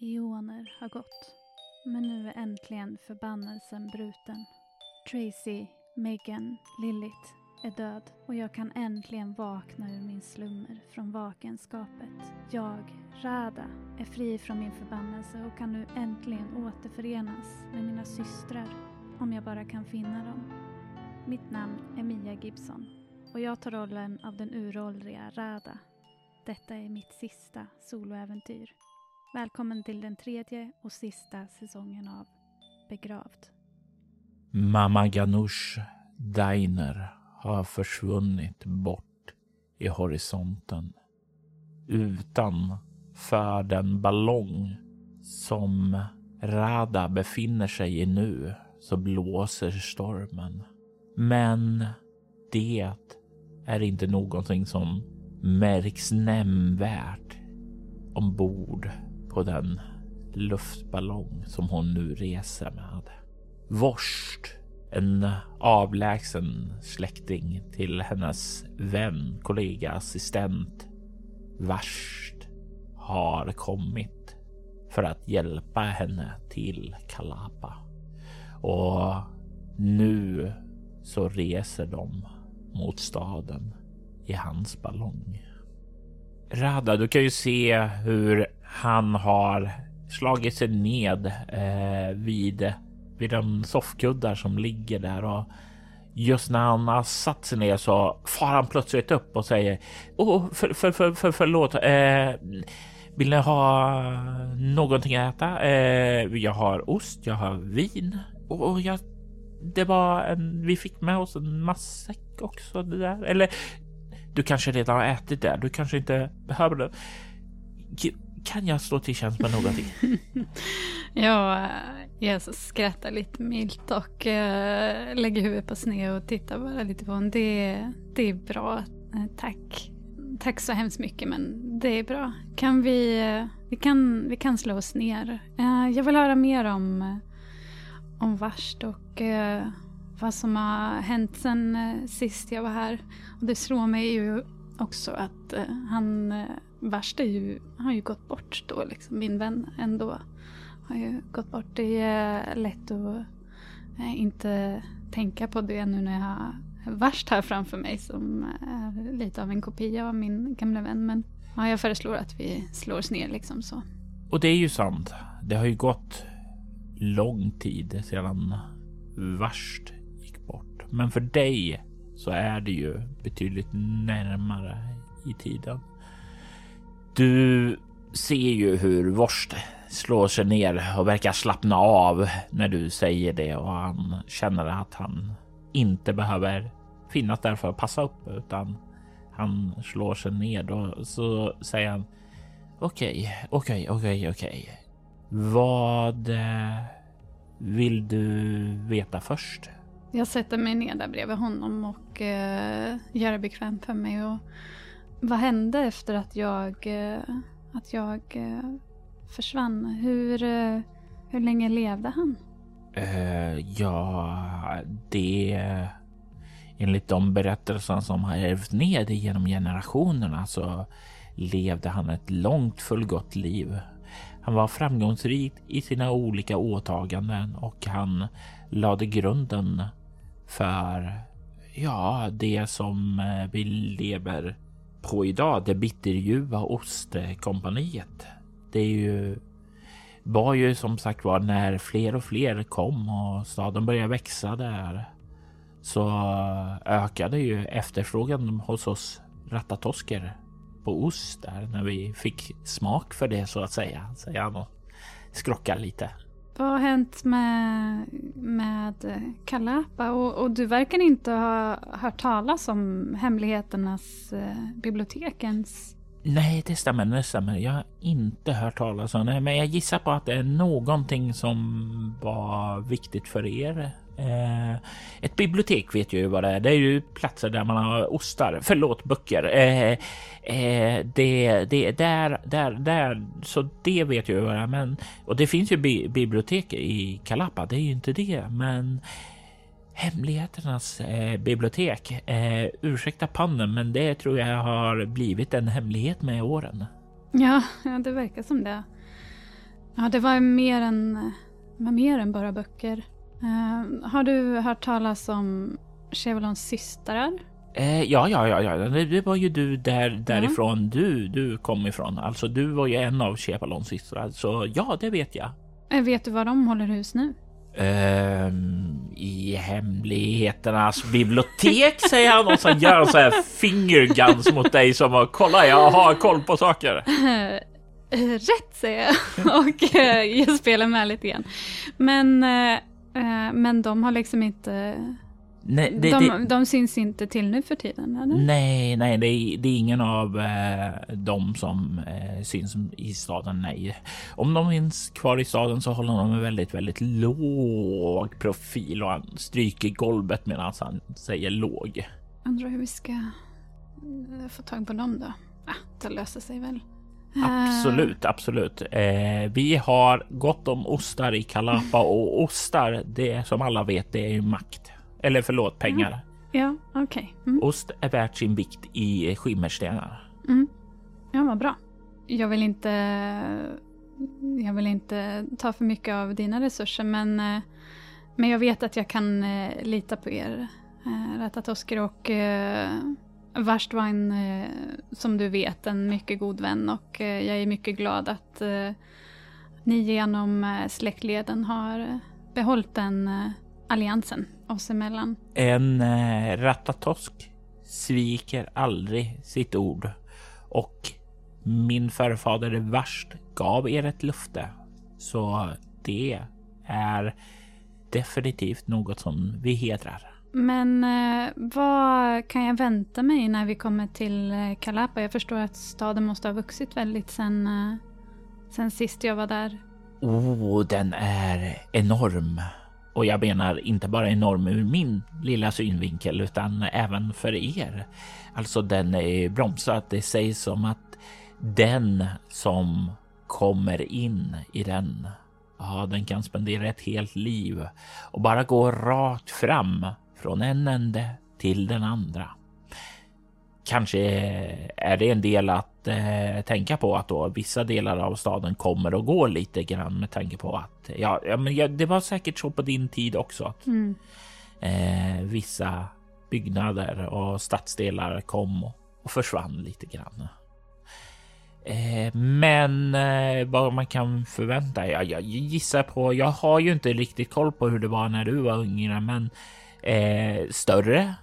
Eoner har gått. Men nu är äntligen förbannelsen bruten. Tracy, Megan, Lilith är död och jag kan äntligen vakna ur min slummer från vakenskapet. Jag, Rada, är fri från min förbannelse och kan nu äntligen återförenas med mina systrar om jag bara kan finna dem. Mitt namn är Mia Gibson och jag tar rollen av den uråldriga Rada. Detta är mitt sista soloäventyr. Välkommen till den tredje och sista säsongen av Begravd. Mamma Ganoush Diner har försvunnit bort i horisonten. Utanför den ballong som Rada befinner sig i nu så blåser stormen. Men det är inte någonting som märks nämnvärt ombord på den luftballong som hon nu reser med. Vorst, en avlägsen släkting till hennes vän, kollega, assistent, Värst har kommit för att hjälpa henne till Kalapa. Och nu så reser de mot staden i hans ballong. Rada, du kan ju se hur han har slagit sig ned eh, vid, vid de soffkuddar som ligger där och just när han har satt sig ner så far han plötsligt upp och säger Åh, för, för, för, för, förlåt. Eh, vill ni ha någonting att äta? Eh, jag har ost, jag har vin och, och jag, det var en, vi fick med oss en matsäck också. Det där. Eller du kanske redan har ätit det. Du kanske inte behöver det. Kan jag slå till tjänst med någonting? ja, jag skrattar lite milt och eh, lägger huvudet på sned och tittar bara lite på honom. Det, det är bra, eh, tack. Tack så hemskt mycket, men det är bra. Kan vi, eh, vi, kan, vi kan slå oss ner. jag vill höra mer om, om Varst och vad som har hänt sen sist jag var här. Och det slår mig ju också att han värst är ju, har ju gått bort då liksom. Min vän ändå har ju gått bort. Det är lätt att eh, inte tänka på det nu när jag har värst här framför mig som är lite av en kopia av min gamla vän. Men ja, jag föreslår att vi slår oss ner liksom så. Och det är ju sant. Det har ju gått lång tid sedan värst gick bort. Men för dig så är det ju betydligt närmare i tiden. Du ser ju hur Vorst slår sig ner och verkar slappna av när du säger det och han känner att han inte behöver finnas där för att passa upp utan han slår sig ner och så säger han okej, okej, okej, okej. Vad eh, vill du veta först? Jag sätter mig ner där bredvid honom och eh, gör det bekvämt för mig. Och vad hände efter att jag, eh, att jag eh, försvann? Hur, eh, hur länge levde han? Uh, ja, det... Enligt de berättelser som har ärvt ner genom generationerna så levde han ett långt fullgott liv. Han var framgångsrik i sina olika åtaganden och han lade grunden för ja, det som vi lever på idag, det bitterljuva ostkompaniet. Det är ju var ju som sagt var när fler och fler kom och staden började växa där så ökade ju efterfrågan hos oss ratatosker på ost där när vi fick smak för det så att säga, säger han och skrockar lite. Vad har hänt med, med Kalapa? Och, och, du verkar inte ha hört talas om hemligheternas eh, bibliotekens... Nej, det stämmer, det stämmer. Jag har inte hört talas om det, men jag gissar på att det är någonting som var viktigt för er. Eh, ett bibliotek vet jag ju vad det är. Det är ju platser där man har ostar, förlåt böcker. Eh, eh, det, det, där, där, där, så det vet jag ju vad det är. Men, och det finns ju bi bibliotek i Kalapa, det är ju inte det. Men Hemligheternas eh, bibliotek. Eh, ursäkta pannen, men det tror jag har blivit en hemlighet med åren. Ja, ja det verkar som det. Ja, det var mer än, var mer än bara böcker. Uh, har du hört talas om Chevalons systrar? Eh, ja, ja, ja, ja, det, var ju du där, därifrån mm. du, du kom ifrån. Alltså, du var ju en av Chevalons systrar, så ja, det vet jag. Eh, vet du var de håller hus nu? Um, I hemligheternas bibliotek säger han och sen gör så här fingerguns mot dig som att kolla jag har koll på saker. Rätt säger jag och jag spelar med lite igen. Men, men de har liksom inte Nej, det, de, det, de syns inte till nu för tiden? Eller? Nej, nej, det är, det är ingen av eh, dem som eh, syns i staden. Nej, om de finns kvar i staden så håller de en väldigt, väldigt låg profil och han stryker golvet medan han säger låg. Undrar hur vi ska eh, få tag på dem då? Ah, det löser sig väl. Absolut, absolut. Eh, vi har gott om ostar i Kalapa och ostar, det som alla vet, det är ju makt. Eller förlåt, pengar. Mm. Ja, okej. Okay. Mm. Ost är värt sin vikt i skimmerstenar. Mm. Ja, vad bra. Jag vill inte... Jag vill inte ta för mycket av dina resurser, men, eh, men jag vet att jag kan eh, lita på er, eh, Ratatosker, och Varstwein, eh, som du vet, en mycket god vän och eh, jag är mycket glad att eh, ni genom släktleden har behållit den alliansen oss emellan. En ratatosk sviker aldrig sitt ord och min förfader värst gav er ett löfte. Så det är definitivt något som vi hedrar. Men eh, vad kan jag vänta mig när vi kommer till eh, Kalapa? Jag förstår att staden måste ha vuxit väldigt sen, eh, sen sist jag var där. Oh, den är enorm. Och jag menar inte bara enorm ur min lilla synvinkel utan även för er. Alltså den är bromsad. Det sägs som att den som kommer in i den, ja, den kan spendera ett helt liv och bara gå rakt fram från en ände till den andra. Kanske är det en del att eh, tänka på att då vissa delar av staden kommer och går lite grann med tanke på att ja, ja men ja, det var säkert så på din tid också att mm. eh, vissa byggnader och stadsdelar kom och, och försvann lite grann. Eh, men eh, vad man kan förvänta, ja, jag gissar på, jag har ju inte riktigt koll på hur det var när du var yngre, men eh, större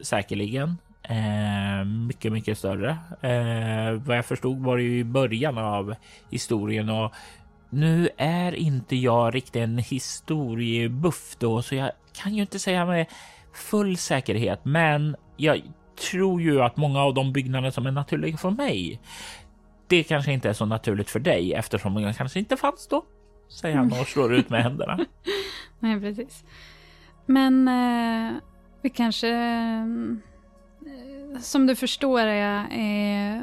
säkerligen. Eh, mycket, mycket större. Eh, vad jag förstod var det ju i början av historien och nu är inte jag riktigt en historiebuff då, så jag kan ju inte säga med full säkerhet, men jag tror ju att många av de byggnader som är naturliga för mig, det kanske inte är så naturligt för dig eftersom de kanske inte fanns då, säger han och slår ut med händerna. Nej, precis. Men eh, vi kanske eh, som du förstår är, eh,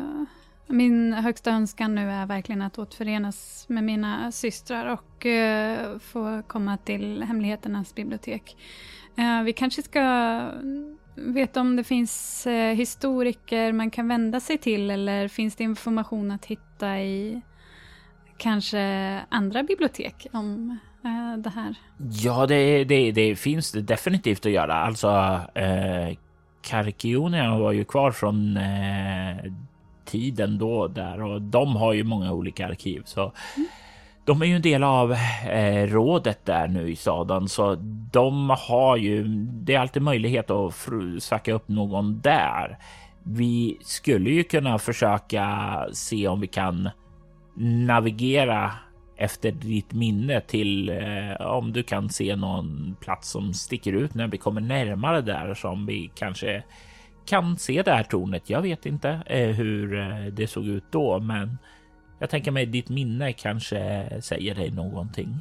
min högsta önskan nu är verkligen att återförenas med mina systrar och eh, få komma till Hemligheternas bibliotek. Eh, vi kanske ska veta om det finns historiker man kan vända sig till eller finns det information att hitta i kanske andra bibliotek om Eh, det här? Ja, det, det, det finns det definitivt att göra. Alltså eh, Karkionia var ju kvar från eh, tiden då där och de har ju många olika arkiv så mm. de är ju en del av eh, rådet där nu i staden så de har ju. Det är alltid möjlighet att söka upp någon där. Vi skulle ju kunna försöka se om vi kan navigera efter ditt minne till eh, om du kan se någon plats som sticker ut när vi kommer närmare där som vi kanske kan se det här tornet. Jag vet inte eh, hur eh, det såg ut då, men jag tänker mig ditt minne kanske säger dig någonting.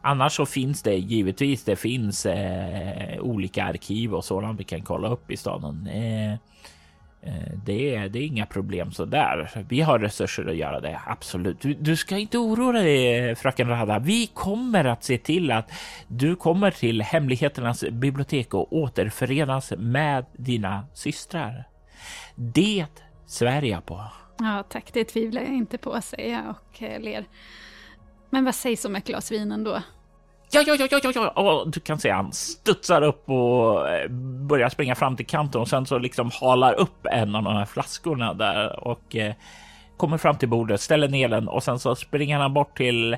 Annars så finns det givetvis. Det finns eh, olika arkiv och sådant vi kan kolla upp i staden. Eh, Eh, det är, det är inga problem så där. Vi har resurser att göra det, absolut. Du, du, ska inte oroa dig, fröken Rada. Vi kommer att se till att du kommer till Hemligheternas bibliotek och återförenas med dina systrar. Det svär jag på. Ja, tack. Det tvivlar jag inte på, säger jag och eh, ler. Men vad sägs om ett glas vin ändå? Ja, ja, ja, ja, ja, och du kan se han studsar upp och eh, börjar springa fram till kanten och sen så liksom halar upp en av de här flaskorna där och eh, kommer fram till bordet, ställer ner den och sen så springer han bort till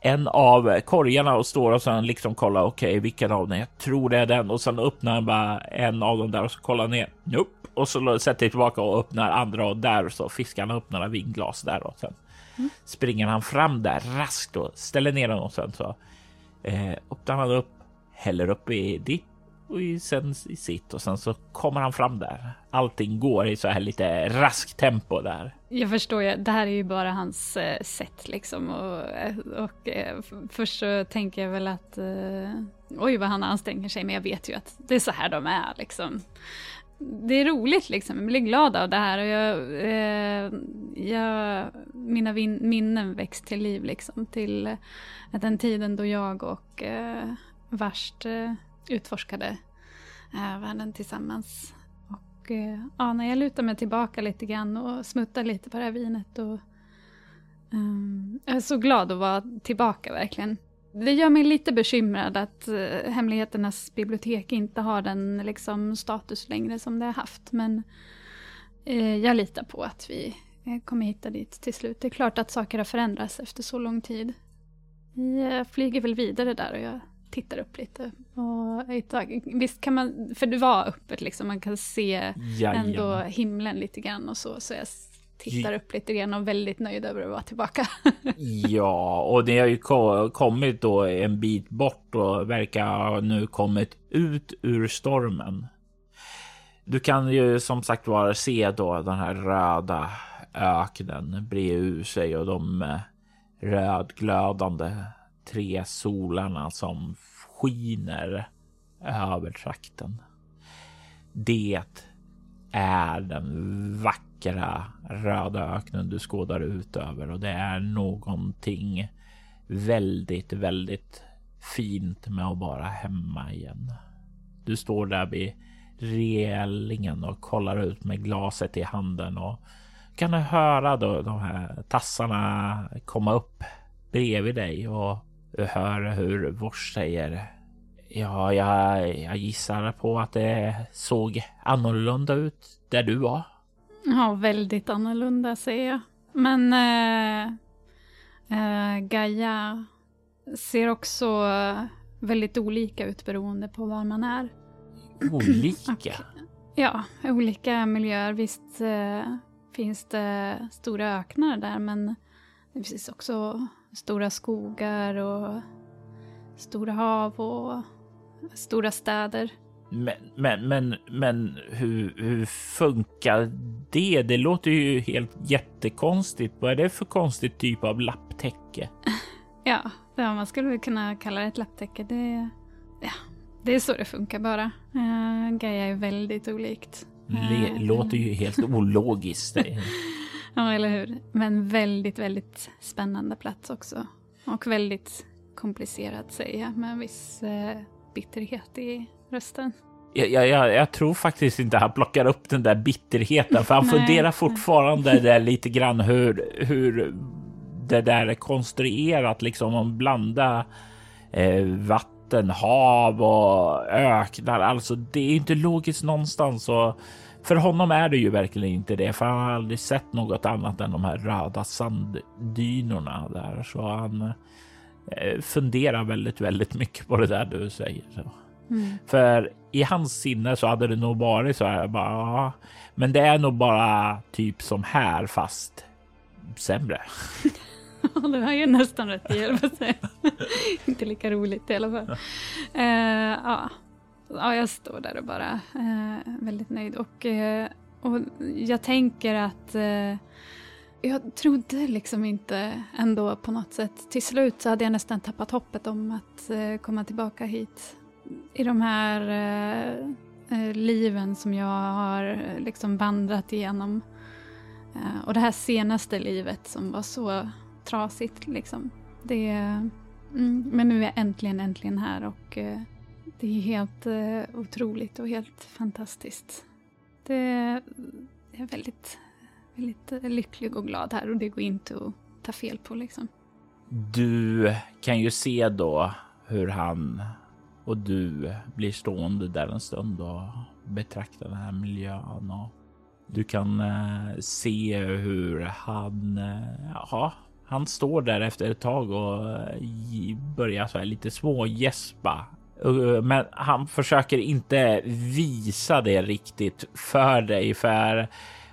en av korgarna och står och sen liksom kollar. Okej, okay, vilken av dem? Jag tror det är den och sen öppnar han bara en av dem där och så kollar ner. Nope. Och så sätter tillbaka och öppnar andra och där så fiskar han upp några vinglas där och sen mm. springer han fram där raskt och ställer ner den och sen så eh, och han upp, häller upp i ditt och sen i sitt och sen så kommer han fram där. Allting går i så här lite raskt tempo där. Jag förstår ju, det här är ju bara hans eh, sätt liksom och, eh, och eh, först så tänker jag väl att eh, oj vad han anstränger sig men jag vet ju att det är så här de är liksom. Det är roligt liksom, jag blir glad av det här och jag, eh, jag mina vin, minnen väcks till liv liksom till eh, den tiden då jag och eh, Värst eh, utforskade eh, världen tillsammans. Och eh, ja, när jag lutar mig tillbaka lite grann och smuttar lite på det här vinet och ehm, jag är så glad att vara tillbaka verkligen. Det gör mig lite bekymrad att uh, Hemligheternas bibliotek inte har den liksom, status längre som det har haft. Men uh, jag litar på att vi uh, kommer hitta dit till slut. Det är klart att saker har förändrats efter så lång tid. Vi flyger väl vidare där och jag tittar upp lite. Och tag. Visst kan man, för det var öppet liksom, man kan se Jajamän. ändå himlen lite grann och så. Så jag tittar upp lite grann och väldigt nöjd över att vara tillbaka. ja, och det har ju kommit då en bit bort och verkar ha nu kommit ut ur stormen. Du kan ju som sagt var se då den här röda öknen bre ur sig och de eh, rödglödande tre solarna som skiner över trakten. Det är den vackra röda öknen du skådar ut över och det är någonting väldigt, väldigt fint med att vara hemma igen. Du står där vid relingen och kollar ut med glaset i handen och kan höra då de här tassarna komma upp bredvid dig och du hör hur Vors säger Ja, jag, jag gissar på att det såg annorlunda ut där du var. Ja, väldigt annorlunda säger jag. Men äh, äh, Gaia ser också väldigt olika ut beroende på var man är. Olika? Och, ja, olika miljöer. Visst äh, finns det stora öknar där, men det finns också stora skogar och stora hav och stora städer. Men, men, men, men hur, hur funkar det? Det låter ju helt jättekonstigt. Vad är det för konstigt typ av lapptäcke? Ja, ja man skulle kunna kalla det ett lapptäcke. Det, ja, det är så det funkar bara. Uh, Gaia är väldigt olikt. Le, uh, låter ju helt ologiskt. Ja, eller hur. Men väldigt, väldigt spännande plats också. Och väldigt komplicerad säger jag, med en viss eh, bitterhet i rösten. Jag, jag, jag, tror faktiskt inte han plockar upp den där bitterheten, för han nej, funderar fortfarande där lite grann hur, hur det där är konstruerat, liksom att blanda eh, vatten, hav och öknar. Alltså, det är inte logiskt någonstans. Och för honom är det ju verkligen inte det, för han har aldrig sett något annat än de här röda sanddynorna där, så han eh, funderar väldigt, väldigt mycket på det där du säger. Mm. För i hans sinne så hade det nog varit så här bara, ja, men det är nog bara typ som här fast sämre. Ja, det var ju nästan rätt i, Inte lika roligt i alla fall. Uh, ja, ja, jag står där och bara eh, väldigt nöjd. Och, eh, och jag tänker att eh, jag trodde liksom inte ändå på något sätt. Till slut så hade jag nästan tappat hoppet om att eh, komma tillbaka hit. I de här eh, eh, liven som jag har eh, liksom vandrat igenom. Eh, och det här senaste livet som var så trasigt liksom. Det, mm, men nu är jag äntligen, äntligen här och det är helt otroligt och helt fantastiskt. Det, jag är väldigt, väldigt lycklig och glad här och det går inte att ta fel på liksom. Du kan ju se då hur han och du blir stående där en stund och betraktar den här miljön. Och du kan eh, se hur han, eh, ja, han står där efter ett tag och eh, börjar så här lite smågäspa. Men han försöker inte visa det riktigt för dig, för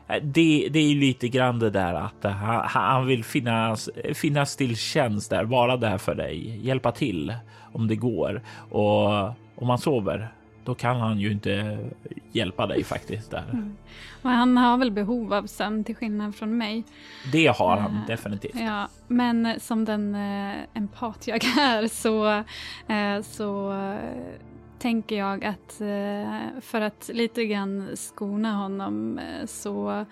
det, det är ju lite grann det där att han, han vill finnas, finnas till tjänst där, vara där för dig, hjälpa till om det går. Och om man sover, då kan han ju inte hjälpa dig faktiskt där. Mm. Och han har väl behov av sömn till skillnad från mig. Det har han uh, definitivt. Ja, men som den uh, empat jag är så, uh, så tänker jag att för att lite grann skona honom så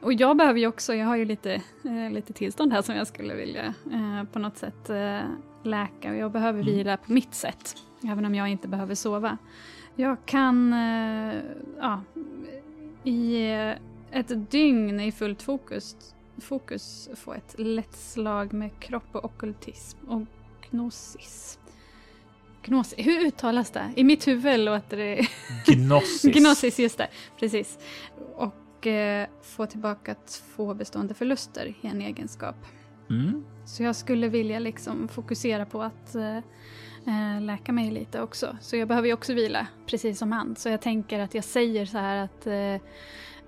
och jag behöver ju också, jag har ju lite, lite tillstånd här som jag skulle vilja på något sätt läka och jag behöver mm. vila på mitt sätt, även om jag inte behöver sova. Jag kan eh, ja, i ett dygn i fullt fokus, fokus få ett lätt slag med kropp och okultism och gnosis. Gnosis, hur uttalas det? I mitt huvud låter det... Gnosis. Gnosis, just det. Precis. Och eh, få tillbaka två bestående förluster i en egenskap. Mm. Så jag skulle vilja liksom fokusera på att eh, eh, läka mig lite också. Så jag behöver ju också vila, precis som han. Så jag tänker att jag säger så här att eh,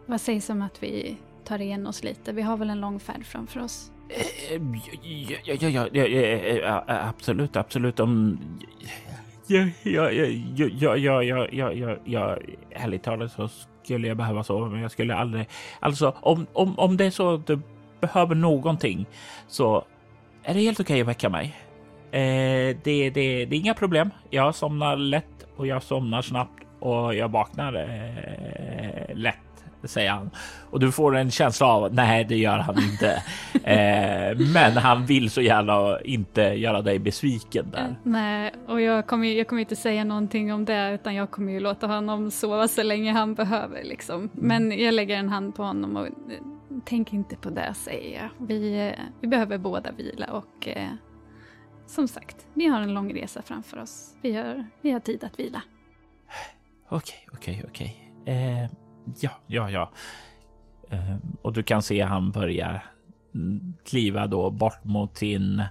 vad sägs om att vi tar igen oss lite? Vi har väl en lång färd framför oss. Ja, ja, ja, ja, ja absolut, absolut. Om... Ja, ja, ja, ja, ja, ja, ja, ja, ja, ärligt talat så skulle jag behöva sova, men jag skulle aldrig... Alltså, om, om, om det är så att du behöver någonting så är det helt okej okay att väcka mig. Eh, det, det, det är inga problem. Jag somnar lätt och jag somnar snabbt och jag vaknar eh, lätt, säger han. Och du får en känsla av nej, det gör han inte. eh, men han vill så gärna inte göra dig besviken där. Eh, nej, och jag kommer, jag kommer inte säga någonting om det, utan jag kommer ju låta honom sova så länge han behöver. Liksom. Mm. Men jag lägger en hand på honom och eh, tänk inte på det, säger jag. Vi, eh, vi behöver båda vila och som sagt, vi har en lång resa framför oss. Vi har, vi har tid att vila. Okej, okej, okej. Ja, ja, ja. Eh, och du kan se han börjar kliva då bort mot sin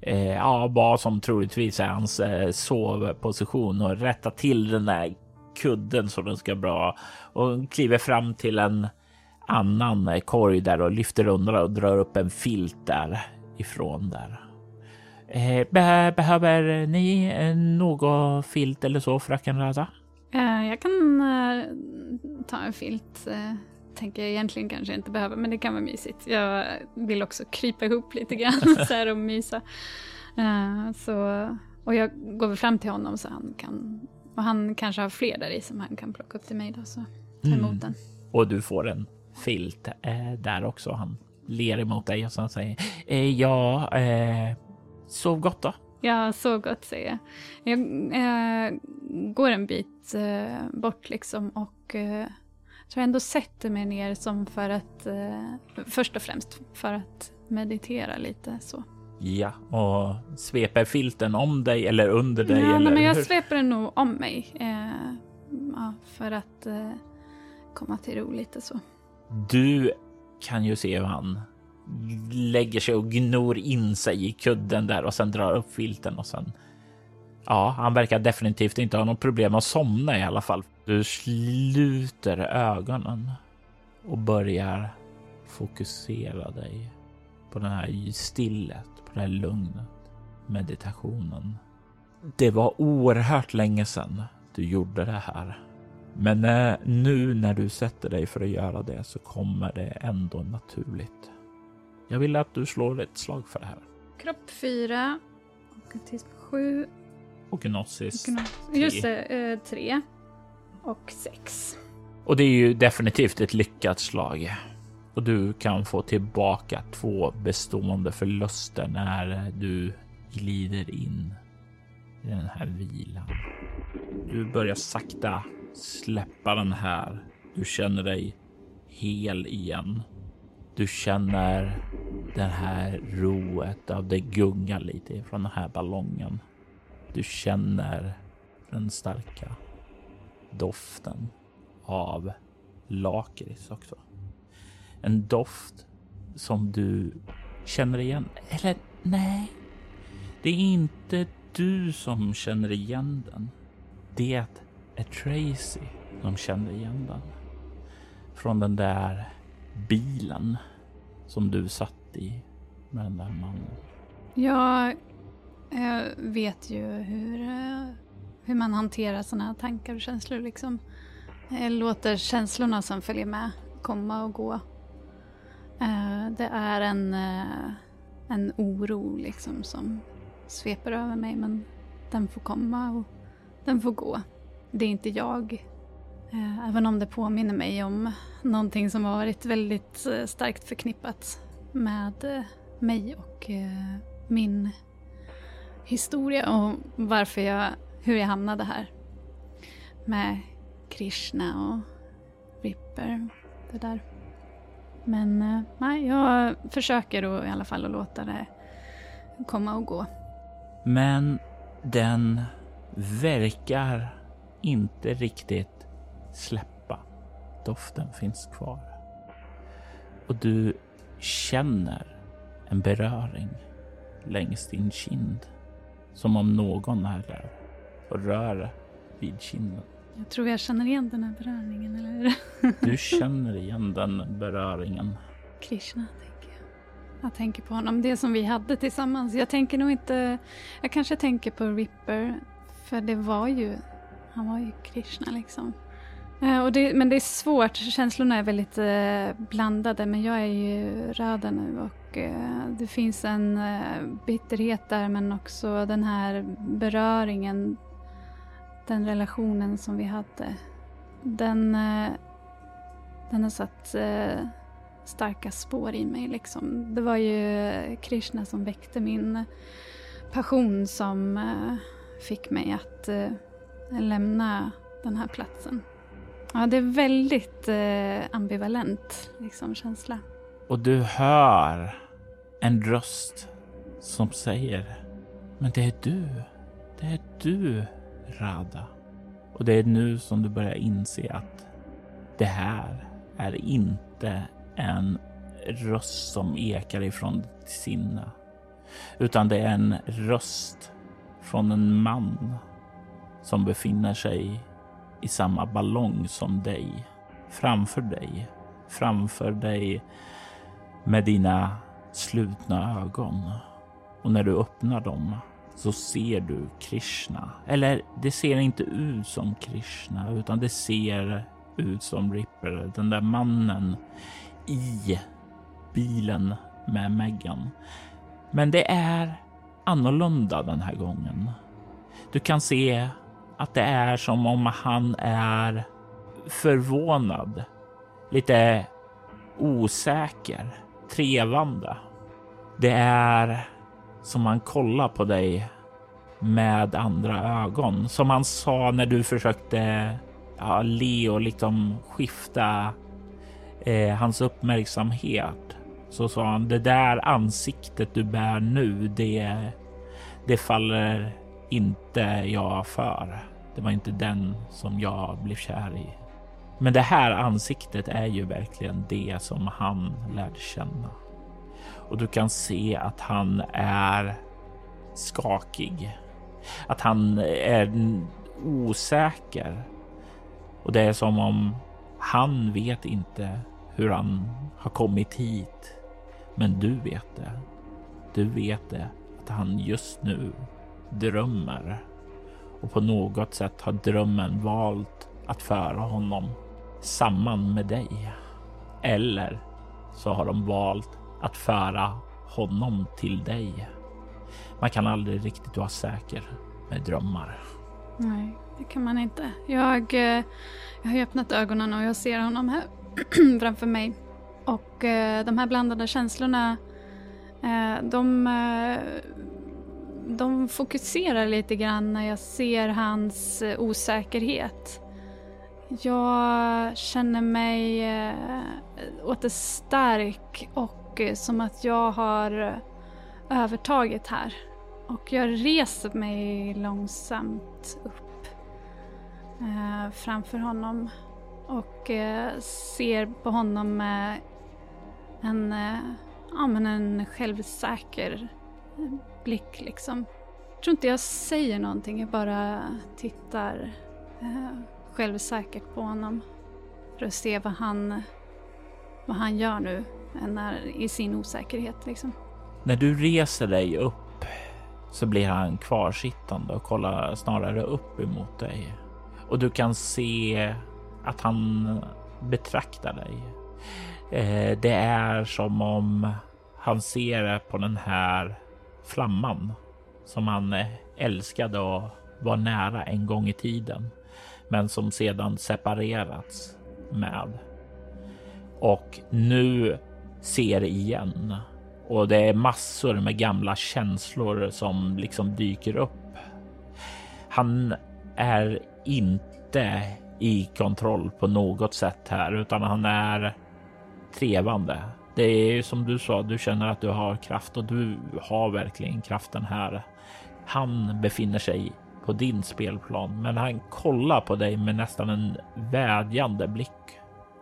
eh, ja, vad som troligtvis är hans eh, sovposition och rätta till den där kudden så den ska bra och kliver fram till en annan eh, korg där och lyfter undan och drar upp en filt där ifrån där. Eh, be behöver ni eh, något filt eller så, fröken Röda? Eh, jag kan eh, ta en filt. Eh, tänker jag egentligen kanske inte behöver, men det kan vara mysigt. Jag vill också krypa ihop lite grann så här och mysa. Eh, så, och jag går väl fram till honom så han kan, och han kanske har fler där i som han kan plocka upp till mig då, så ta emot mm. den. Och du får en filt där också. Han ler emot dig och så säger ja, Sov gott då. Ja, sov gott säger jag. Jag eh, går en bit eh, bort liksom och eh, tror ändå sätter mig ner som för att, eh, först och främst för att meditera lite så. Ja, och sveper filten om dig eller under dig? Ja, eller men jag hur? sveper den nog om mig. Eh, ja, för att eh, komma till ro lite så. Du kan ju se hur han lägger sig och gnor in sig i kudden där och sen drar upp filten och sen. Ja, han verkar definitivt inte ha något problem att somna i alla fall. Du sluter ögonen och börjar fokusera dig på den här stillet, på det här lugnet, meditationen. Det var oerhört länge sedan du gjorde det här. Men eh, nu när du sätter dig för att göra det så kommer det ändå naturligt. Jag vill att du slår ett slag för det här. Kropp 4, okkultism 7. Och gnosis Just det, 3. Och 6. Och det är ju definitivt ett lyckat slag. Och du kan få tillbaka två bestående förluster när du glider in i den här vilan. Du börjar sakta släppa den här. Du känner dig hel igen. Du känner det här roet av det gungar lite från den här ballongen. Du känner den starka doften av lakrits också. En doft som du känner igen. Eller nej, det är inte du som känner igen den. Det är Tracy som känner igen den. Från den där bilen som du satt i med den där mannen. Jag, jag vet ju hur, eh, hur man hanterar sådana här tankar och känslor. Liksom. Jag låter känslorna som följer med komma och gå. Eh, det är en, eh, en oro liksom som sveper över mig men den får komma och den får gå. Det är inte jag. Även om det påminner mig om någonting som har varit väldigt starkt förknippat med mig och min historia och varför jag, hur jag hamnade här. Med Krishna och Ripper, det där. Men eh, nej, jag försöker då i alla fall att låta det komma och gå. Men den verkar inte riktigt släppa. Doften finns kvar. Och du känner en beröring längs din kind. Som om någon är där och rör vid kinden. Jag tror jag känner igen den här beröringen, eller hur? Du känner igen den beröringen. Krishna, tänker jag. Jag tänker på honom, det som vi hade tillsammans. Jag tänker nog inte... Jag kanske tänker på Ripper, för det var ju... Han var ju Krishna liksom. Eh, och det, men det är svårt, känslorna är väldigt eh, blandade men jag är ju Rada nu och eh, det finns en bitterhet där men också den här beröringen, relationen som vi hade. Den, eh, den har satt eh, starka spår i mig liksom. Det var ju Krishna som väckte min passion som eh, fick mig att lämna den här platsen. Ja, det är väldigt ambivalent liksom, känsla. Och du hör en röst som säger Men det är du. Det är du, Rada. Och det är nu som du börjar inse att det här är inte en röst som ekar ifrån ditt sinne. Utan det är en röst från en man som befinner sig i samma ballong som dig. Framför dig. Framför dig med dina slutna ögon. Och när du öppnar dem så ser du Krishna. Eller det ser inte ut som Krishna utan det ser ut som Ripper, den där mannen i bilen med Megan. Men det är annorlunda den här gången. Du kan se att det är som om han är förvånad, lite osäker, trevande. Det är som han kollar på dig med andra ögon. Som han sa när du försökte ja, le och liksom skifta eh, hans uppmärksamhet. Så sa han, det där ansiktet du bär nu, det, det faller inte jag för. Det var inte den som jag blev kär i. Men det här ansiktet är ju verkligen det som han lärde känna. Och du kan se att han är skakig. Att han är osäker. Och det är som om han vet inte hur han har kommit hit. Men du vet det. Du vet det att han just nu drömmer och på något sätt har drömmen valt att föra honom samman med dig. Eller så har de valt att föra honom till dig. Man kan aldrig riktigt vara säker med drömmar. Nej, det kan man inte. Jag, eh, jag har öppnat ögonen och jag ser honom här framför mig. Och eh, de här blandade känslorna, eh, de de fokuserar lite grann när jag ser hans osäkerhet. Jag känner mig åter stark och och eh, som att jag har eh, övertaget här. Och jag reser mig långsamt upp eh, framför honom och eh, ser på honom med en, eh, ja, men en självsäker eh, blick liksom. Jag tror inte jag säger någonting, jag bara tittar eh, självsäkert på honom för att se vad han, vad han gör nu när, i sin osäkerhet liksom. När du reser dig upp så blir han kvarsittande och kollar snarare upp emot dig. Och du kan se att han betraktar dig. Eh, det är som om han ser på den här flamman som han eh, älskade och var nära en gång i tiden, men som sedan separerats med. Och nu ser igen och det är massor med gamla känslor som liksom dyker upp. Han är inte i kontroll på något sätt här, utan han är trevande. Det är ju som du sa, du känner att du har kraft och du har verkligen kraften här. Han befinner sig på din spelplan, men han kollar på dig med nästan en vädjande blick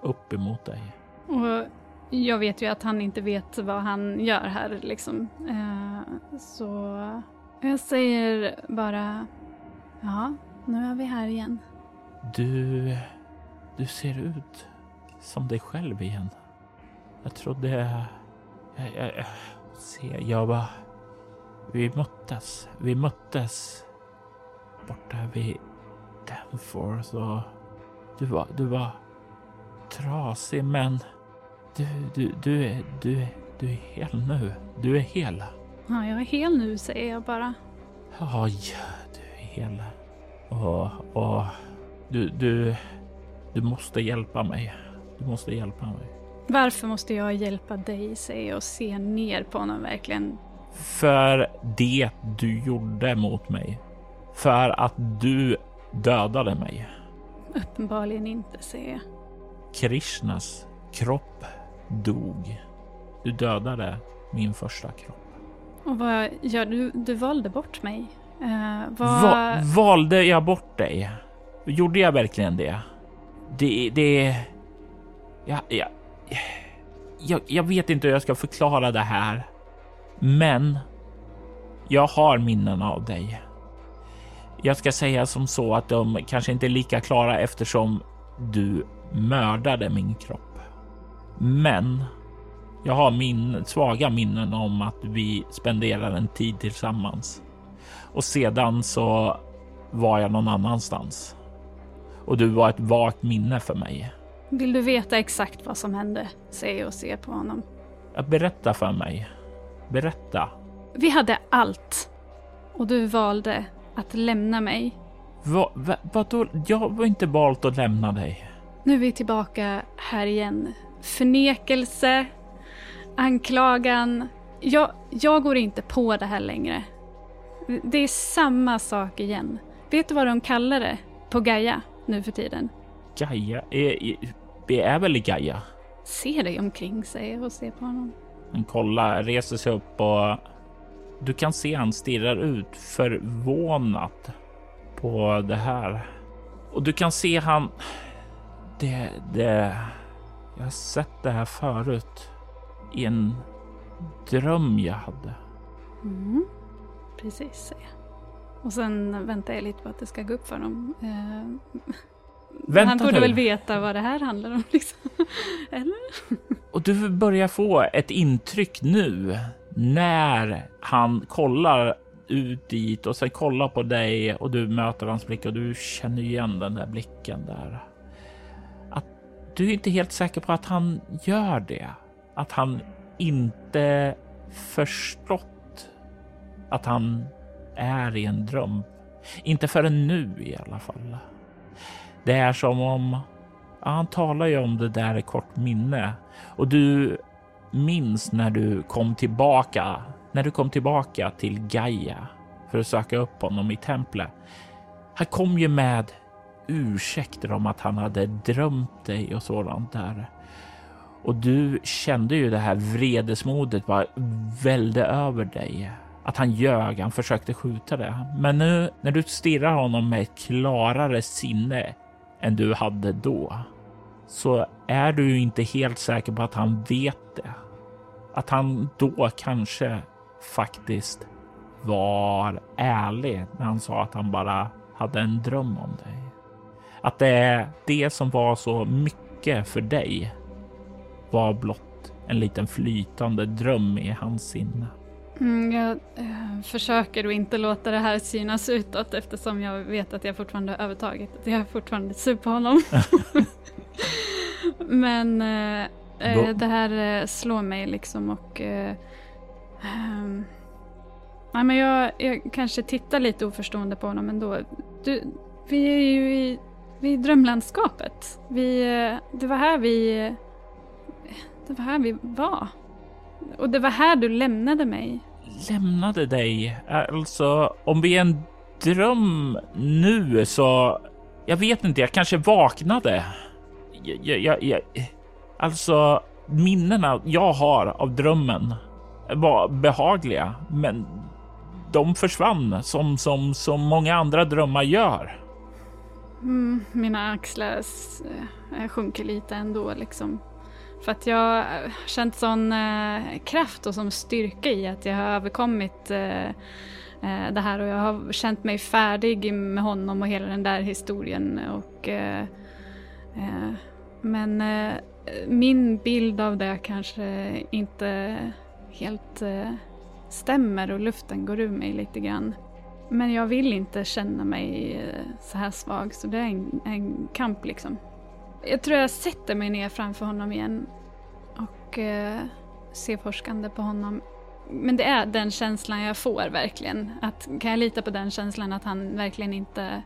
upp emot dig. Och jag vet ju att han inte vet vad han gör här liksom. Eh, så jag säger bara, ja, nu är vi här igen. Du, du ser ut som dig själv igen. Jag trodde... Jag, jag, jag, se, jag var... Vi möttes. Vi möttes borta vid Danforth och du var, du var trasig men du, du, du, är, du, du är hel nu. Du är hel. Ja, jag är hel nu säger jag bara. Ja, du är hel. Och, och du, du, du måste hjälpa mig. Du måste hjälpa mig. Varför måste jag hjälpa dig, säger jag och ser ner på honom verkligen. För det du gjorde mot mig. För att du dödade mig. Uppenbarligen inte, säger jag. Krishnas kropp dog. Du dödade min första kropp. Och vad gör du? Du valde bort mig. Uh, vad... Va valde jag bort dig? Gjorde jag verkligen det? Det... det... Ja, ja, jag, jag vet inte hur jag ska förklara det här. Men jag har minnen av dig. Jag ska säga som så att de kanske inte är lika klara eftersom du mördade min kropp. Men jag har min svaga minnen om att vi spenderade en tid tillsammans och sedan så var jag någon annanstans och du var ett vagt minne för mig. Vill du veta exakt vad som hände? Säger jag och ser på honom. Berätta för mig. Berätta. Vi hade allt. Och du valde att lämna mig. Va, va, vadå? Jag var inte valt att lämna dig. Nu är vi tillbaka här igen. Förnekelse, anklagan. Jag, jag går inte på det här längre. Det är samma sak igen. Vet du vad de kallar det på Gaia nu för tiden? Gaia? Vi är väl i Gaia? Se dig omkring, jag och ser på honom. Han kollar, reser sig upp och du kan se han stirrar ut förvånat på det här. Och du kan se han... Det, det... Jag har sett det här förut. I en dröm jag hade. Mm, precis. Och sen väntar jag lite på att det ska gå upp för honom. Eh, Vänta Han borde nu. väl veta vad det här handlar om liksom. Eller? Och du börjar få ett intryck nu när han kollar ut dit och sen kollar på dig och du möter hans blick och du känner igen den där blicken där. Du är inte helt säker på att han gör det. Att han inte förstått att han är i en dröm. Inte förrän nu i alla fall. Det är som om ja, han talar ju om det där i kort minne och du minns när du kom tillbaka, när du kom tillbaka till Gaia för att söka upp honom i templet. Han kom ju med ursäkter om att han hade drömt dig och sådant där. Och du kände ju det här vredesmodet bara välde över dig. Att han ljög, han försökte skjuta det. Men nu när du stirrar honom med ett klarare sinne än du hade då så är du ju inte helt säker på att han vet det. Att han då kanske faktiskt var ärlig när han sa att han bara hade en dröm om dig. Att det är det som var så mycket för dig var blott en liten flytande dröm i hans sinne. Mm, jag äh, försöker att inte låta det här synas utåt eftersom jag vet att jag fortfarande har övertaget. Jag är fortfarande sur på honom. Men äh, det här slår mig liksom och Nej, men jag, jag kanske tittar lite oförstående på honom ändå. Du, vi är ju i, vi drömlandskapet. Vi, eh, det var här vi... Eh, det var här vi var. Och det var här du lämnade mig. Lämnade dig? Alltså, om vi är en dröm nu så... Jag vet inte, jag kanske vaknade. Jag, jag, jag, alltså, minnena jag har av drömmen var behagliga, men de försvann som, som, som många andra drömmar gör. Mm, mina axlar eh, sjunker lite ändå liksom. För att jag har känt sån eh, kraft och sån styrka i att jag har överkommit det här och jag har känt mig färdig med honom och hela den där historien. Och, men min bild av det kanske inte helt stämmer och luften går ur mig lite grann. Men jag vill inte känna mig eh, så här svag så det är en, en kamp liksom. Jag tror jag sätter mig ner framför honom igen och eh, ser forskande på honom. Men det är den känslan jag får verkligen. Att, kan jag lita på den känslan att han verkligen inte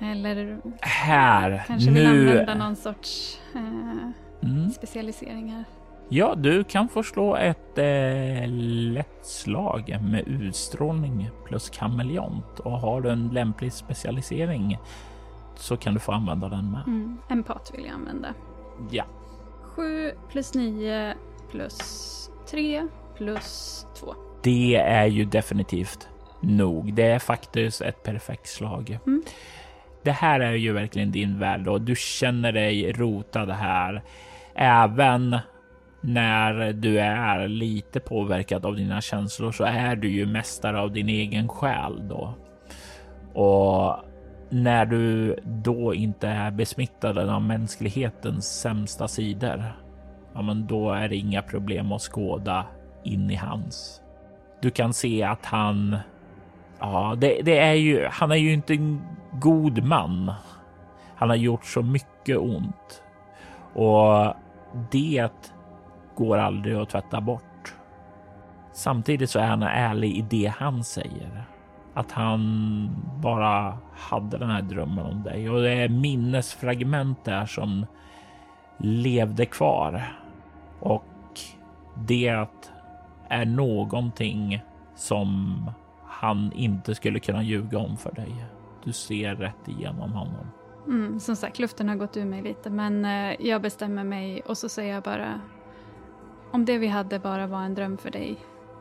eller här, kanske nu. vill använda någon sorts eh, mm. specialiseringar. Ja, du kan få slå ett eh, lätt slag med utstrålning plus kameleont och har du en lämplig specialisering så kan du få använda den med. Mm, empat vill jag använda. Ja. 7 plus 9 plus 3 plus 2. Det är ju definitivt nog. Det är faktiskt ett perfekt slag. Mm. Det här är ju verkligen din värld och du känner dig rotad här. Även när du är lite påverkad av dina känslor så är du ju mästare av din egen själ då. Och när du då inte är besmittad av mänsklighetens sämsta sidor, ja, men då är det inga problem att skåda in i hans. Du kan se att han, ja, det, det är ju, han är ju inte en god man. Han har gjort så mycket ont och det går aldrig att tvätta bort. Samtidigt så är han ärlig i det han säger. Att han bara hade den här drömmen om dig och det är minnesfragment där som levde kvar. Och det är någonting som han inte skulle kunna ljuga om för dig. Du ser rätt igenom honom. Mm, som sagt, luften har gått ur mig lite, men eh, jag bestämmer mig och så säger jag bara om det vi hade bara var en dröm för dig.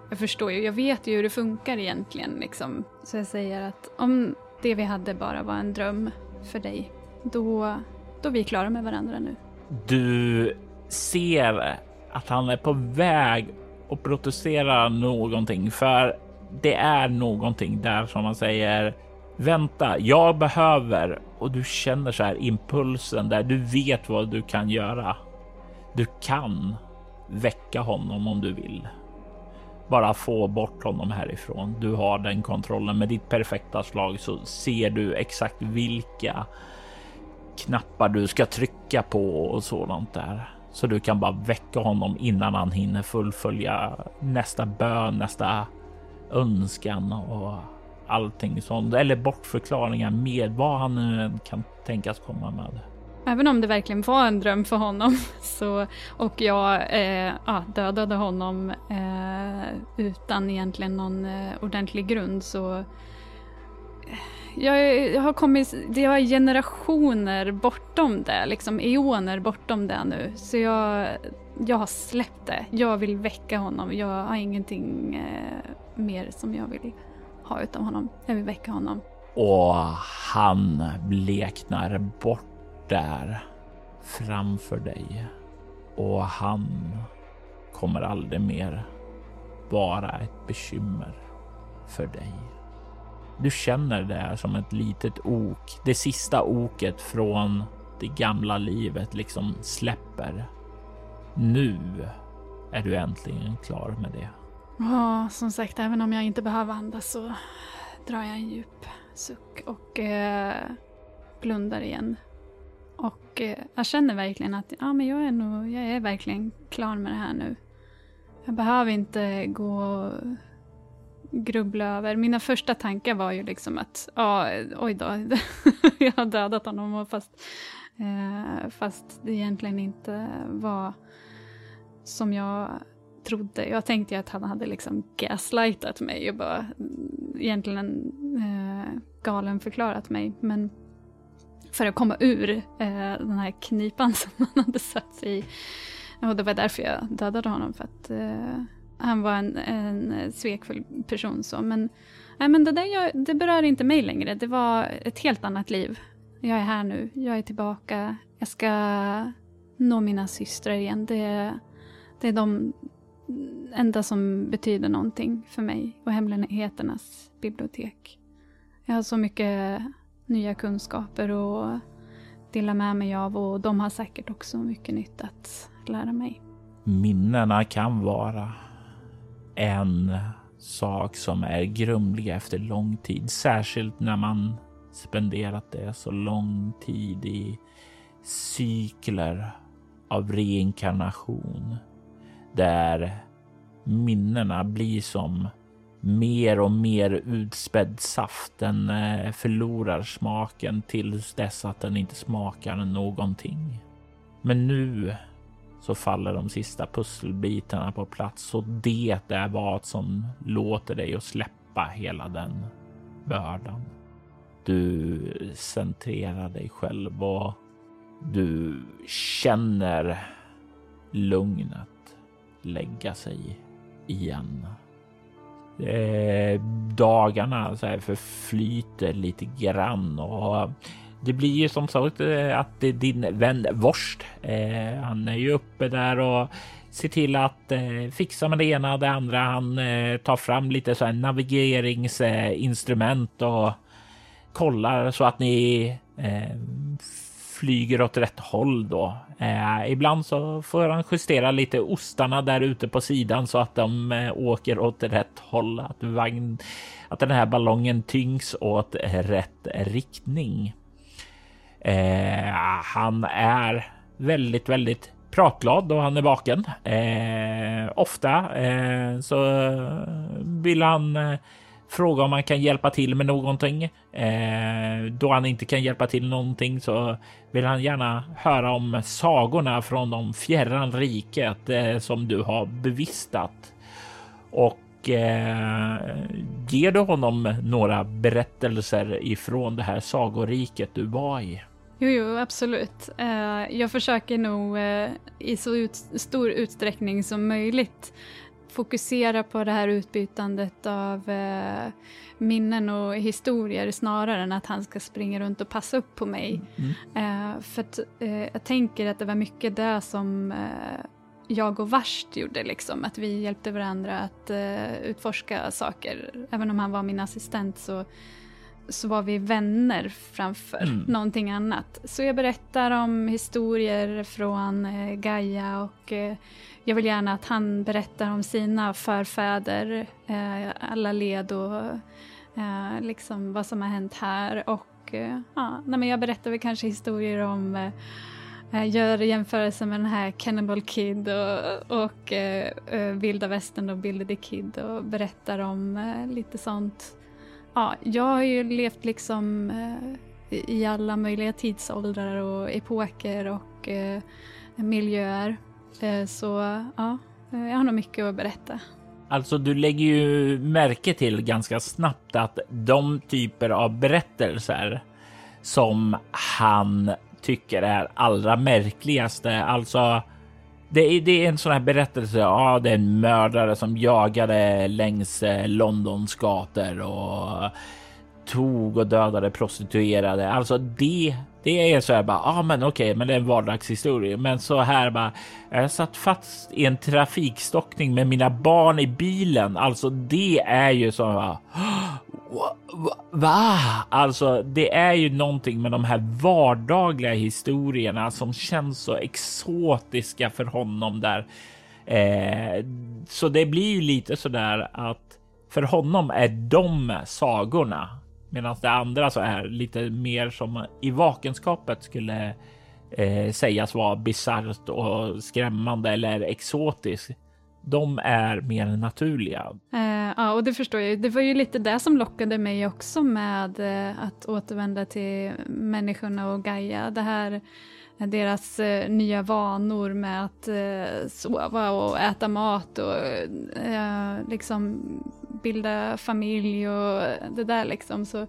Jag förstår ju, jag vet ju hur det funkar egentligen liksom. Så jag säger att om det vi hade bara var en dröm för dig, då, då är vi klara med varandra nu. Du ser att han är på väg att protestera någonting för det är någonting där som man säger vänta, jag behöver och du känner så här impulsen där du vet vad du kan göra. Du kan väcka honom om du vill. Bara få bort honom härifrån. Du har den kontrollen. Med ditt perfekta slag så ser du exakt vilka knappar du ska trycka på och sådant där. Så du kan bara väcka honom innan han hinner fullfölja nästa bön, nästa önskan och allting sånt. Eller bortförklaringar med vad han nu kan tänkas komma med. Även om det verkligen var en dröm för honom så, och jag eh, ja, dödade honom eh, utan egentligen någon eh, ordentlig grund så eh, jag, jag, har kommit, det är generationer bortom det, liksom eoner bortom det nu. Så jag, jag har släppt det. Jag vill väcka honom. Jag har ingenting eh, mer som jag vill ha utav honom. Jag vill väcka honom. Och han bleknar bort där framför dig. Och han kommer aldrig mer vara ett bekymmer för dig. Du känner det som ett litet ok. Det sista oket från det gamla livet liksom släpper. Nu är du äntligen klar med det. Ja, som sagt, även om jag inte behöver andas så drar jag en djup suck och eh, blundar igen. Och eh, jag känner verkligen att ja, men jag, är nog, jag är verkligen klar med det här nu. Jag behöver inte gå och grubbla över. Mina första tankar var ju liksom att, ja, oj då, jag har dödat honom fast, eh, fast det egentligen inte var som jag trodde. Jag tänkte ju att han hade liksom gaslightat mig och bara mm, egentligen eh, galen förklarat mig. Men för att komma ur eh, den här knipan som han hade satt sig i. Och det var därför jag dödade honom. För att eh, han var en, en svekfull person. Så. Men, nej, men det där jag, det berör inte mig längre. Det var ett helt annat liv. Jag är här nu. Jag är tillbaka. Jag ska nå mina systrar igen. Det, det är de enda som betyder någonting för mig och Hemligheternas bibliotek. Jag har så mycket nya kunskaper att dela med mig av och de har säkert också mycket nytt att lära mig. Minnena kan vara en sak som är grumlig efter lång tid, särskilt när man spenderat det så lång tid i cykler av reinkarnation där minnena blir som mer och mer utspädd saft. Den eh, förlorar smaken tills dess att den inte smakar någonting. Men nu så faller de sista pusselbitarna på plats och det är vad som låter dig att släppa hela den bördan. Du centrerar dig själv och du känner lugnet lägga sig igen. Eh, dagarna så här förflyter lite grann och det blir ju som sagt eh, att det är din vän Vorst. Eh, han är ju uppe där och ser till att eh, fixa med det ena och det andra. Han eh, tar fram lite så här navigeringsinstrument och kollar så att ni eh, flyger åt rätt håll då. Eh, ibland så får han justera lite ostarna där ute på sidan så att de eh, åker åt rätt håll. Att, vagn, att den här ballongen tyngs åt rätt riktning. Eh, han är väldigt, väldigt pratglad då han är vaken. Eh, ofta eh, så vill han eh, fråga om han kan hjälpa till med någonting. Eh, då han inte kan hjälpa till någonting så vill han gärna höra om sagorna från de fjärran riket eh, som du har bevistat. Och eh, ger du honom några berättelser ifrån det här sagoriket du var i? Jo, jo, absolut. Eh, jag försöker nog eh, i så ut, stor utsträckning som möjligt fokusera på det här utbytandet av uh, minnen och historier snarare än att han ska springa runt och passa upp på mig. Mm. för att, jag tänker att det var mycket det som jag och Varst gjorde, liksom, att vi hjälpte varandra att utforska saker. Även om han var min assistent så så var vi vänner framför mm. någonting annat. Så jag berättar om historier från eh, Gaia och eh, jag vill gärna att han berättar om sina förfäder, eh, alla led och eh, liksom vad som har hänt här. Och eh, ja, nej, men jag berättar väl kanske historier om eh, eh, gör jämförelser med den här Cannibal Kid och, och eh, eh, Vilda Västern och Billy the Kid och berättar om eh, lite sånt ja, jag har ju levt liksom eh, i alla möjliga tidsåldrar och epoker och eh, miljöer. Eh, så ja, eh, jag har nog mycket att berätta. Alltså, du lägger ju märke till ganska snabbt att de typer av berättelser som han tycker är allra märkligaste, alltså det är, det är en sån här berättelse. Ja, det är en mördare som jagade längs eh, Londons gator och tog och dödade prostituerade. Alltså det, det är så här bara, ja ah, men okej, okay, men det är en vardagshistoria. Men så här bara, jag satt fast i en trafikstockning med mina barn i bilen. Alltså det är ju så här, Va? Alltså, det är ju någonting med de här vardagliga historierna som känns så exotiska för honom där. Eh, så det blir ju lite så där att för honom är de sagorna medan det andra så är lite mer som i vakenskapet skulle eh, sägas vara bisarrt och skrämmande eller exotiskt de är mer naturliga. Eh, ja, och det förstår jag. Det var ju lite det som lockade mig också med eh, att återvända till människorna och Gaia. Det här deras eh, nya vanor med att eh, sova och äta mat och eh, liksom bilda familj och det där liksom. Så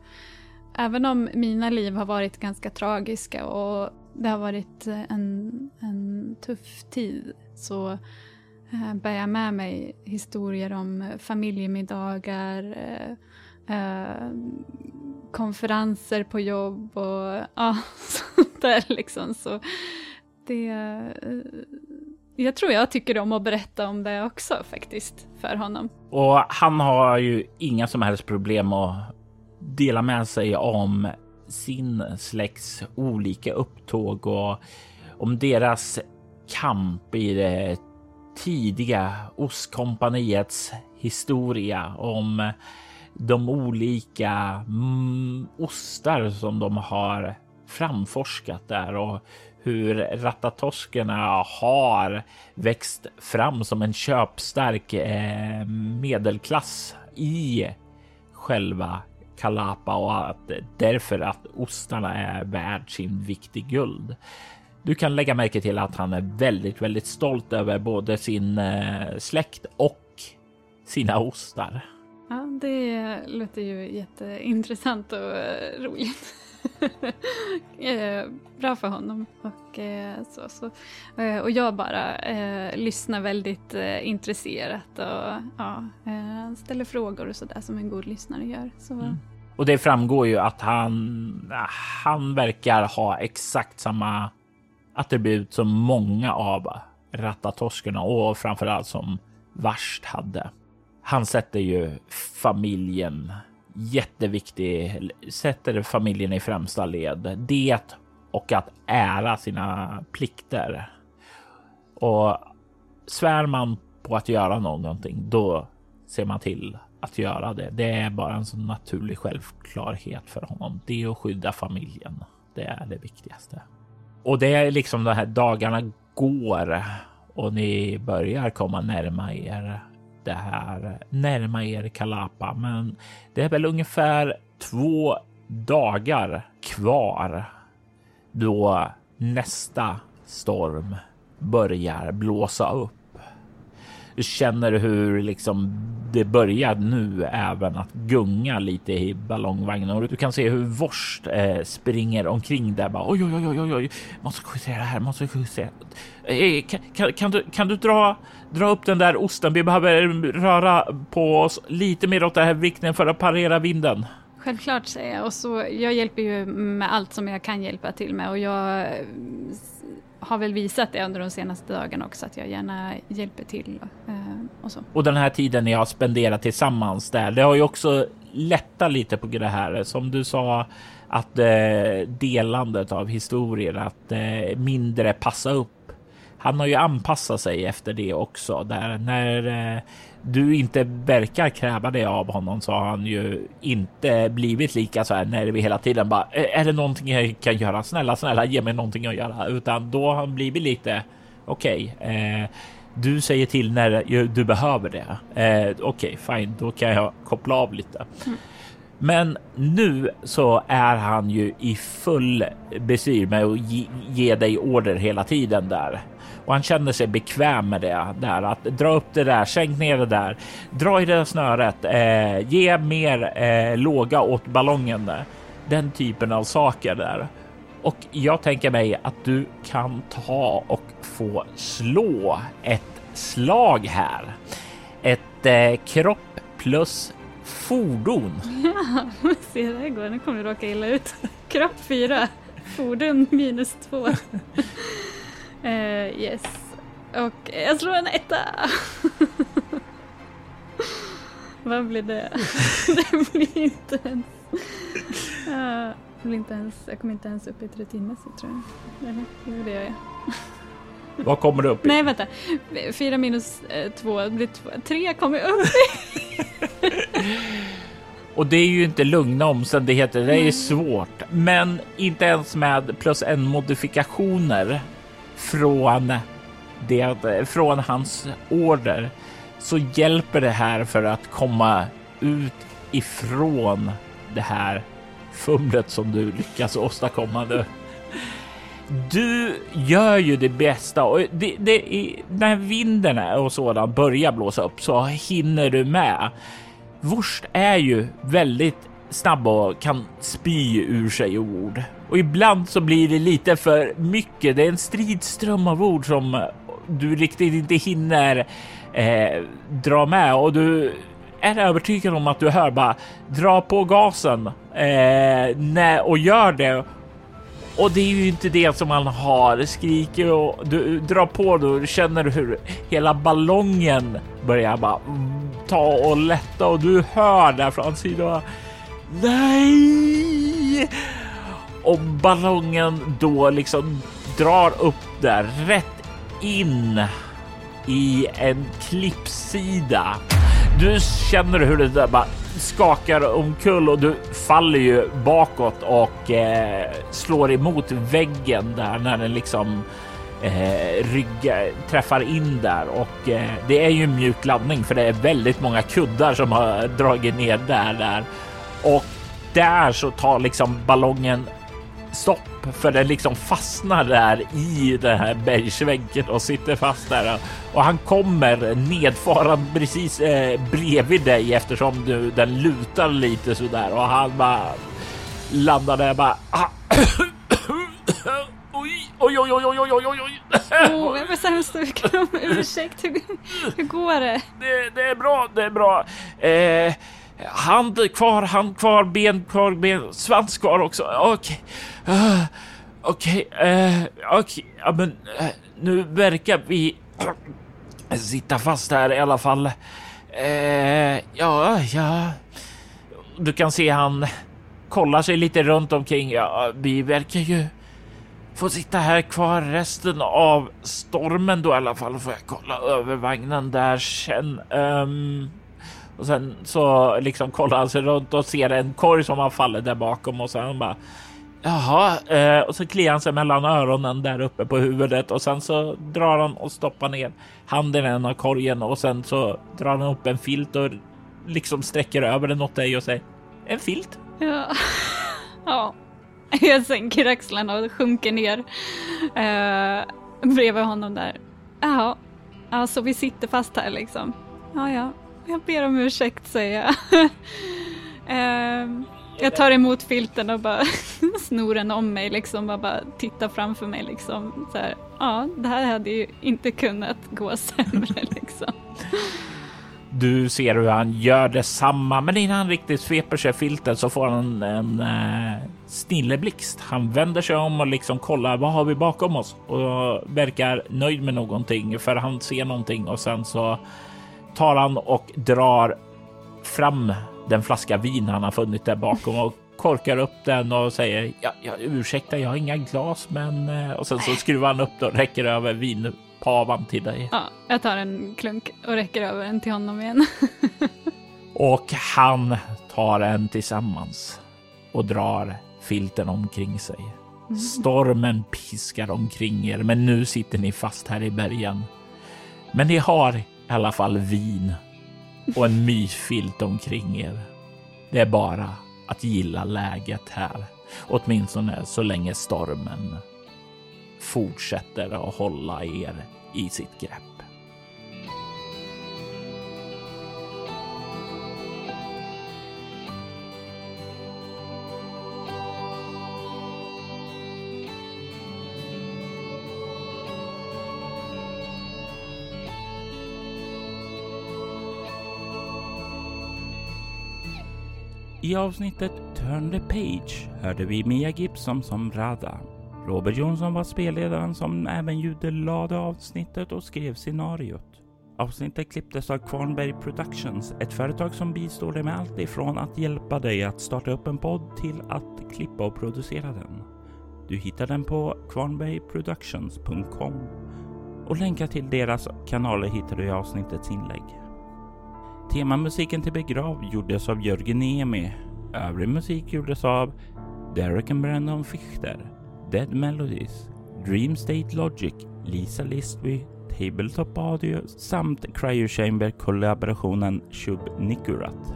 även om mina liv har varit ganska tragiska och det har varit en, en tuff tid så eh, bär jag med mig historier om familjemiddagar, eh, eh, konferenser på jobb och ja, sånt där liksom. Så det, eh, jag tror jag tycker om att berätta om det också faktiskt för honom. Och han har ju inga som helst problem att dela med sig om sin släkts olika upptåg och om deras kamp i det tidiga Ostkompaniets historia om de olika mm, ostar som de har framforskat där och hur ratatoskerna har växt fram som en köpstark eh, medelklass i själva Kalapa och att därför att ostarna är värd sin viktig guld. Du kan lägga märke till att han är väldigt, väldigt stolt över både sin eh, släkt och sina ostar. Ja, det låter ju jätteintressant och eh, roligt. Eh, bra för honom. Och, eh, så, så. Eh, och jag bara eh, lyssnar väldigt eh, intresserat och ja, eh, ställer frågor och sådär som en god lyssnare gör. Så. Mm. Och det framgår ju att han, han verkar ha exakt samma attribut som många av Ratatoskerna och framförallt som Varst hade. Han sätter ju familjen jätteviktig, sätter familjen i främsta led. Det och att ära sina plikter. Och svär man på att göra någonting, då ser man till att göra det. Det är bara en sån naturlig självklarhet för honom. Det är att skydda familjen. Det är det viktigaste. Och det är liksom de här dagarna går och ni börjar komma närmare er det här, närma er Kalapa. Men det är väl ungefär två dagar kvar då nästa storm börjar blåsa upp. Du känner hur liksom det börjar nu även att gunga lite i ballongvagnen och du kan se hur Vorst eh, springer omkring där. Bara, oj, oj, oj, oj, oj, måste justera här, måste justera. Eh, kan, kan, kan, du, kan du dra, dra upp den där osten? Vi behöver röra på oss lite mer åt den här riktningen för att parera vinden. Självklart säger jag och så jag hjälper ju med allt som jag kan hjälpa till med och jag har väl visat det under de senaste dagarna också att jag gärna hjälper till eh, och så. Och den här tiden ni har spenderat tillsammans där, det har ju också lättat lite på det här som du sa att eh, delandet av historier, att eh, mindre passa upp. Han har ju anpassat sig efter det också där när eh, du inte verkar kräva det av honom så har han ju inte blivit lika så här nervig hela tiden bara är det någonting jag kan göra? Snälla, snälla, ge mig någonting att göra, utan då har han blivit lite okej. Okay, eh, du säger till när du behöver det. Eh, okej, okay, fine, då kan jag koppla av lite. Mm. Men nu så är han ju i full bestyr med att ge, ge dig order hela tiden där och han känner sig bekväm med det där att dra upp det där, sänk ner det där, dra i det där snöret, eh, ge mer eh, låga åt ballongen. Den typen av saker där. Och jag tänker mig att du kan ta och få slå ett slag här. Ett eh, kropp plus fordon. Ja, se det går. Nu kommer du råka illa ut. Kropp 4, fordon minus 2. uh, yes. Och jag slår en etta. Vad blir det? det blir inte ens... Uh, blir inte ens, jag kommer inte ens upp i rutinmässigt tror jag. Eller? Jo, det gör jag. Vad kommer du upp i? Nej, vänta. Fyra minus eh, två blir två. Tre kommer jag upp i. Och det är ju inte lugna omständigheter. Det är svårt, men inte ens med plus en modifikationer från det från hans order så hjälper det här för att komma ut ifrån det här fumlet som du lyckas åstadkomma nu. Du gör ju det bästa och det, det, när vinden och sådan börjar blåsa upp så hinner du med. Wurst är ju väldigt snabb och kan spy ur sig ord och ibland så blir det lite för mycket. Det är en stridström av ord som du riktigt inte hinner eh, dra med och du är övertygad om att du hör bara dra på gasen eh, när, och gör det. Och det är ju inte det som man har skriker och du drar på då känner du hur hela ballongen börjar bara ta och lätta och du hör där från sidan. Nej! Och ballongen då liksom drar upp där rätt in i en klippsida. Du känner hur det där bara skakar omkull och du faller ju bakåt och eh, slår emot väggen där när den liksom eh, rygga, träffar in där och eh, det är ju en mjuk laddning för det är väldigt många kuddar som har dragit ner där där och där så tar liksom ballongen stopp för den liksom fastnar där i den här bergsväggen och sitter fast där och han kommer nedfarande precis eh, bredvid dig eftersom du, den lutar lite så där och han bara landar där bara ah. Oj, oj, oj, oj, oj, oj, oj, oj. Oh, jag ber så mycket om ursäkt. Hur, hur går det? det? Det är bra, det är bra. Eh, hand kvar, hand kvar, ben kvar, ben, svans kvar också. Okej. Okay. Uh, Okej, okay, uh, okej, okay. ja, men uh, nu verkar vi sitta fast här i alla fall. Uh, ja, ja. Du kan se han kollar sig lite runt omkring. Ja, vi verkar ju få sitta här kvar resten av stormen då i alla fall. Får jag kolla över vagnen där sen. Um, och sen så liksom kollar han sig runt och ser en korg som har fallit där bakom och sen bara Jaha, eh, och så kliar han sig mellan öronen där uppe på huvudet och sen så drar han och stoppar ner handen i en av korgen och sen så drar han upp en filt och liksom sträcker över den åt dig och säger en filt. Ja, ja. Jag sänker axlarna och sjunker ner eh, bredvid honom där. Ja, alltså vi sitter fast här liksom. Ja, ja, jag ber om ursäkt säger jag. eh, jag tar emot filten och bara snor den om mig liksom och bara tittar framför mig liksom. Så här, ja, det här hade ju inte kunnat gå sämre liksom. Du ser hur han gör detsamma, men innan han riktigt sveper sig filten så får han en eh, snilleblixt. Han vänder sig om och liksom kollar vad har vi bakom oss och verkar nöjd med någonting för han ser någonting och sen så tar han och drar fram den flaska vin han har funnit där bakom och korkar upp den och säger ja, ja, ursäkta, jag har inga glas, men eh, och sen så skruvar han upp det och räcker över vinpavan till dig. Ja, jag tar en klunk och räcker över den till honom igen. och han tar en tillsammans och drar filten omkring sig. Mm. Stormen piskar omkring er, men nu sitter ni fast här i bergen. Men ni har i alla fall vin och en mysfilt omkring er. Det är bara att gilla läget här, åtminstone så länge stormen fortsätter att hålla er i sitt grepp. I avsnittet Turn the Page hörde vi Mia Gibson som Radha. Robert Jonsson var spelledaren som även ljudelade avsnittet och skrev scenariot. Avsnittet klipptes av Kvarnberg Productions, ett företag som bistår dig med allt ifrån att hjälpa dig att starta upp en podd till att klippa och producera den. Du hittar den på kvarnbergproductions.com och länkar till deras kanaler hittar du i avsnittets inlägg. Temamusiken till Begrav gjordes av Jörgen Niemi. Övrig musik gjordes av Derek and Brandon Fichter, Dead Melodies, Dream State Logic, Lisa Listby, Tabletop Audio samt Cryo Chamber kollaborationen Shub Nikurat.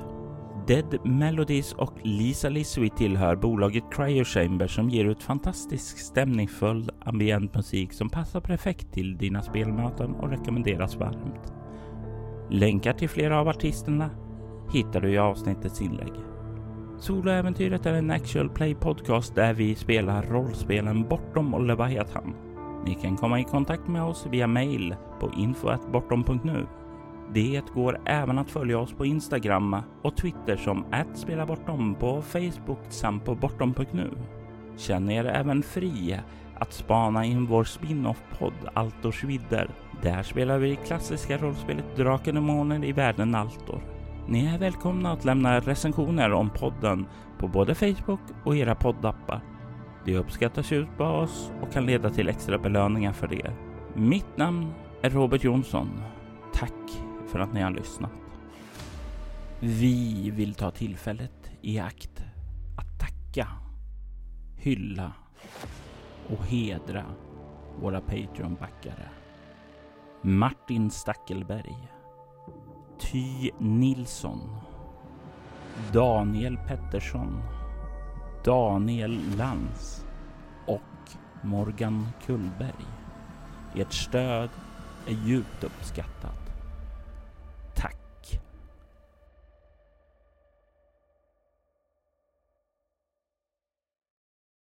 Dead Melodies och Lisa Listby tillhör bolaget Cryo Chamber som ger ut fantastisk stämningsfull ambient musik som passar perfekt till dina spelmöten och rekommenderas varmt. Länkar till flera av artisterna hittar du i avsnittets inlägg. Soloäventyret är en actual play podcast där vi spelar rollspelen Bortom och Leviathan. Ni kan komma i kontakt med oss via mail på info.bortom.nu. Det går även att följa oss på Instagram och Twitter som @spelabortom på Facebook samt på bortom.nu. Känn er även fri att spana in vår spin-off-podd Altors vidder. Där spelar vi klassiska rollspelet Draken och Månen i världen Altor. Ni är välkomna att lämna recensioner om podden på både Facebook och era poddappar. Det uppskattas ut på oss och kan leda till extra belöningar för er. Mitt namn är Robert Jonsson. Tack för att ni har lyssnat. Vi vill ta tillfället i akt att tacka, hylla och hedra våra Patreon-backare. Martin Stackelberg, Ty Nilsson, Daniel Pettersson, Daniel Lans och Morgan Kullberg. Ert stöd är djupt uppskattat.